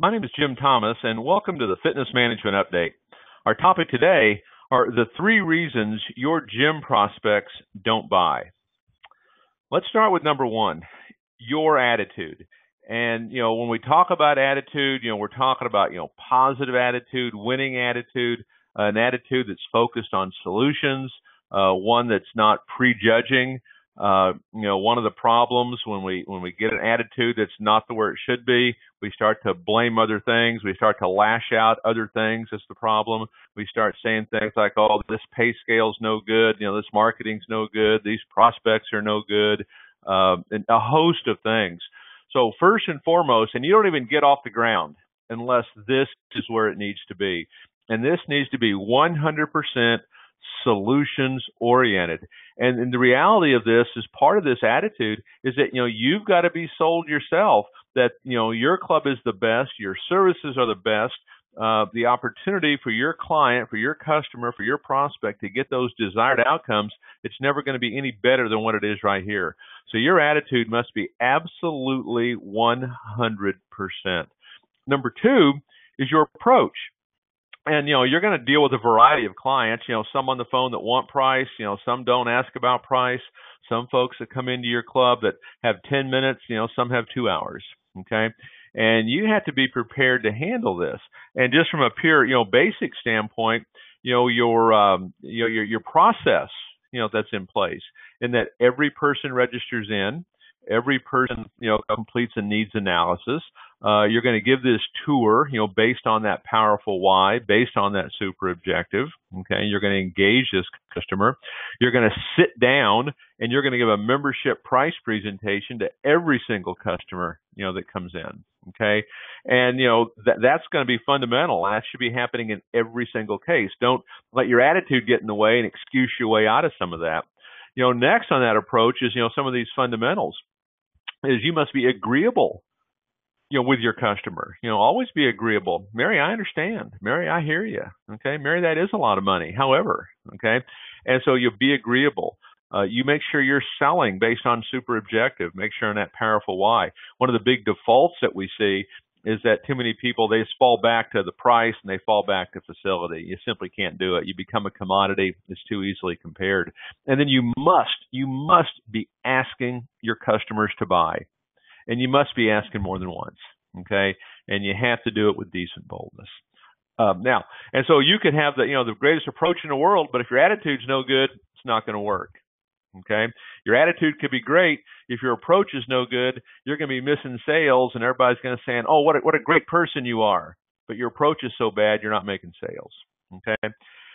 My name is Jim Thomas, and welcome to the Fitness Management Update. Our topic today are the three reasons your gym prospects don't buy. Let's start with number one your attitude. And, you know, when we talk about attitude, you know, we're talking about, you know, positive attitude, winning attitude, an attitude that's focused on solutions, uh, one that's not prejudging, uh, you know, one of the problems when we when we get an attitude that's not the where it should be, we start to blame other things. We start to lash out other things. That's the problem. We start saying things like, "Oh, this pay scale's no good. You know, this marketing's no good. These prospects are no good," uh, and a host of things. So first and foremost, and you don't even get off the ground unless this is where it needs to be, and this needs to be 100% solutions oriented. And, and the reality of this is part of this attitude is that, you know, you've got to be sold yourself that, you know, your club is the best, your services are the best, uh, the opportunity for your client, for your customer, for your prospect to get those desired outcomes, it's never going to be any better than what it is right here. So your attitude must be absolutely 100%. Number two is your approach and you know you're going to deal with a variety of clients you know some on the phone that want price you know some don't ask about price some folks that come into your club that have 10 minutes you know some have 2 hours okay? And you have to be prepared to handle this. And just from a pure you know basic standpoint you know your um you know your your process you know that's in place and that every person registers in every person you know completes a needs analysis uh, you're going to give this tour, you know, based on that powerful why, based on that super objective. Okay, you're going to engage this customer. You're going to sit down and you're going to give a membership price presentation to every single customer, you know, that comes in. Okay, and you know that that's going to be fundamental. That should be happening in every single case. Don't let your attitude get in the way and excuse your way out of some of that. You know, next on that approach is you know some of these fundamentals is you must be agreeable you know, with your customer. You know, always be agreeable. Mary, I understand. Mary, I hear you. Okay, Mary, that is a lot of money. However, okay, and so you'll be agreeable. Uh, you make sure you're selling based on super objective. Make sure on that powerful why. One of the big defaults that we see is that too many people they just fall back to the price and they fall back to facility. You simply can't do it. You become a commodity. It's too easily compared. And then you must, you must be asking your customers to buy and you must be asking more than once. Okay, and you have to do it with decent boldness. Um, now, and so you can have the you know the greatest approach in the world, but if your attitude's no good, it's not going to work. Okay, your attitude could be great. If your approach is no good, you're going to be missing sales, and everybody's going to say, "Oh, what a, what a great person you are," but your approach is so bad, you're not making sales. Okay, and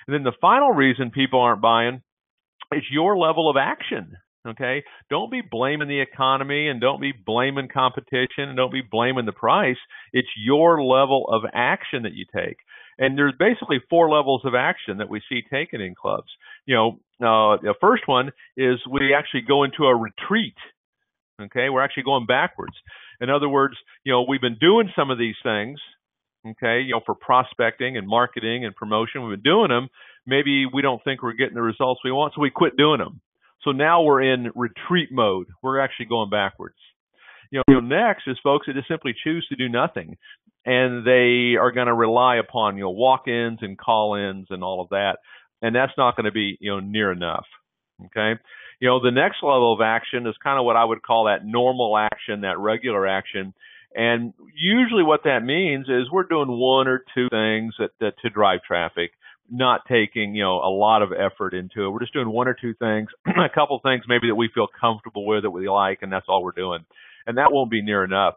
then the final reason people aren't buying is your level of action. Okay. Don't be blaming the economy and don't be blaming competition and don't be blaming the price. It's your level of action that you take. And there's basically four levels of action that we see taken in clubs. You know, uh, the first one is we actually go into a retreat. Okay. We're actually going backwards. In other words, you know, we've been doing some of these things. Okay. You know, for prospecting and marketing and promotion, we've been doing them. Maybe we don't think we're getting the results we want, so we quit doing them. So now we're in retreat mode. We're actually going backwards. You know, next is folks that just simply choose to do nothing, and they are going to rely upon you know walk-ins and call-ins and all of that, and that's not going to be you know near enough. Okay, you know the next level of action is kind of what I would call that normal action, that regular action, and usually what that means is we're doing one or two things that, that to drive traffic not taking you know a lot of effort into it. We're just doing one or two things, a couple things maybe that we feel comfortable with that we like, and that's all we're doing. And that won't be near enough.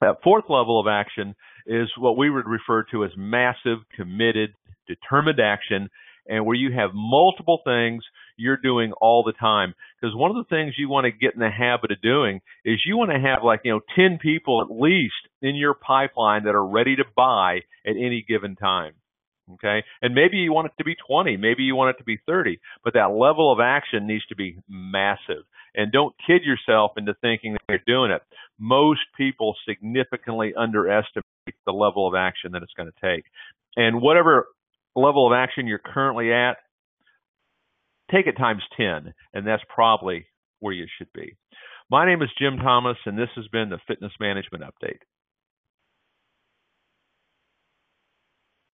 That fourth level of action is what we would refer to as massive, committed, determined action, and where you have multiple things you're doing all the time. Because one of the things you want to get in the habit of doing is you want to have like, you know, 10 people at least in your pipeline that are ready to buy at any given time. Okay. And maybe you want it to be 20, maybe you want it to be 30, but that level of action needs to be massive. And don't kid yourself into thinking that you're doing it. Most people significantly underestimate the level of action that it's going to take. And whatever level of action you're currently at, take it times 10, and that's probably where you should be. My name is Jim Thomas, and this has been the Fitness Management Update.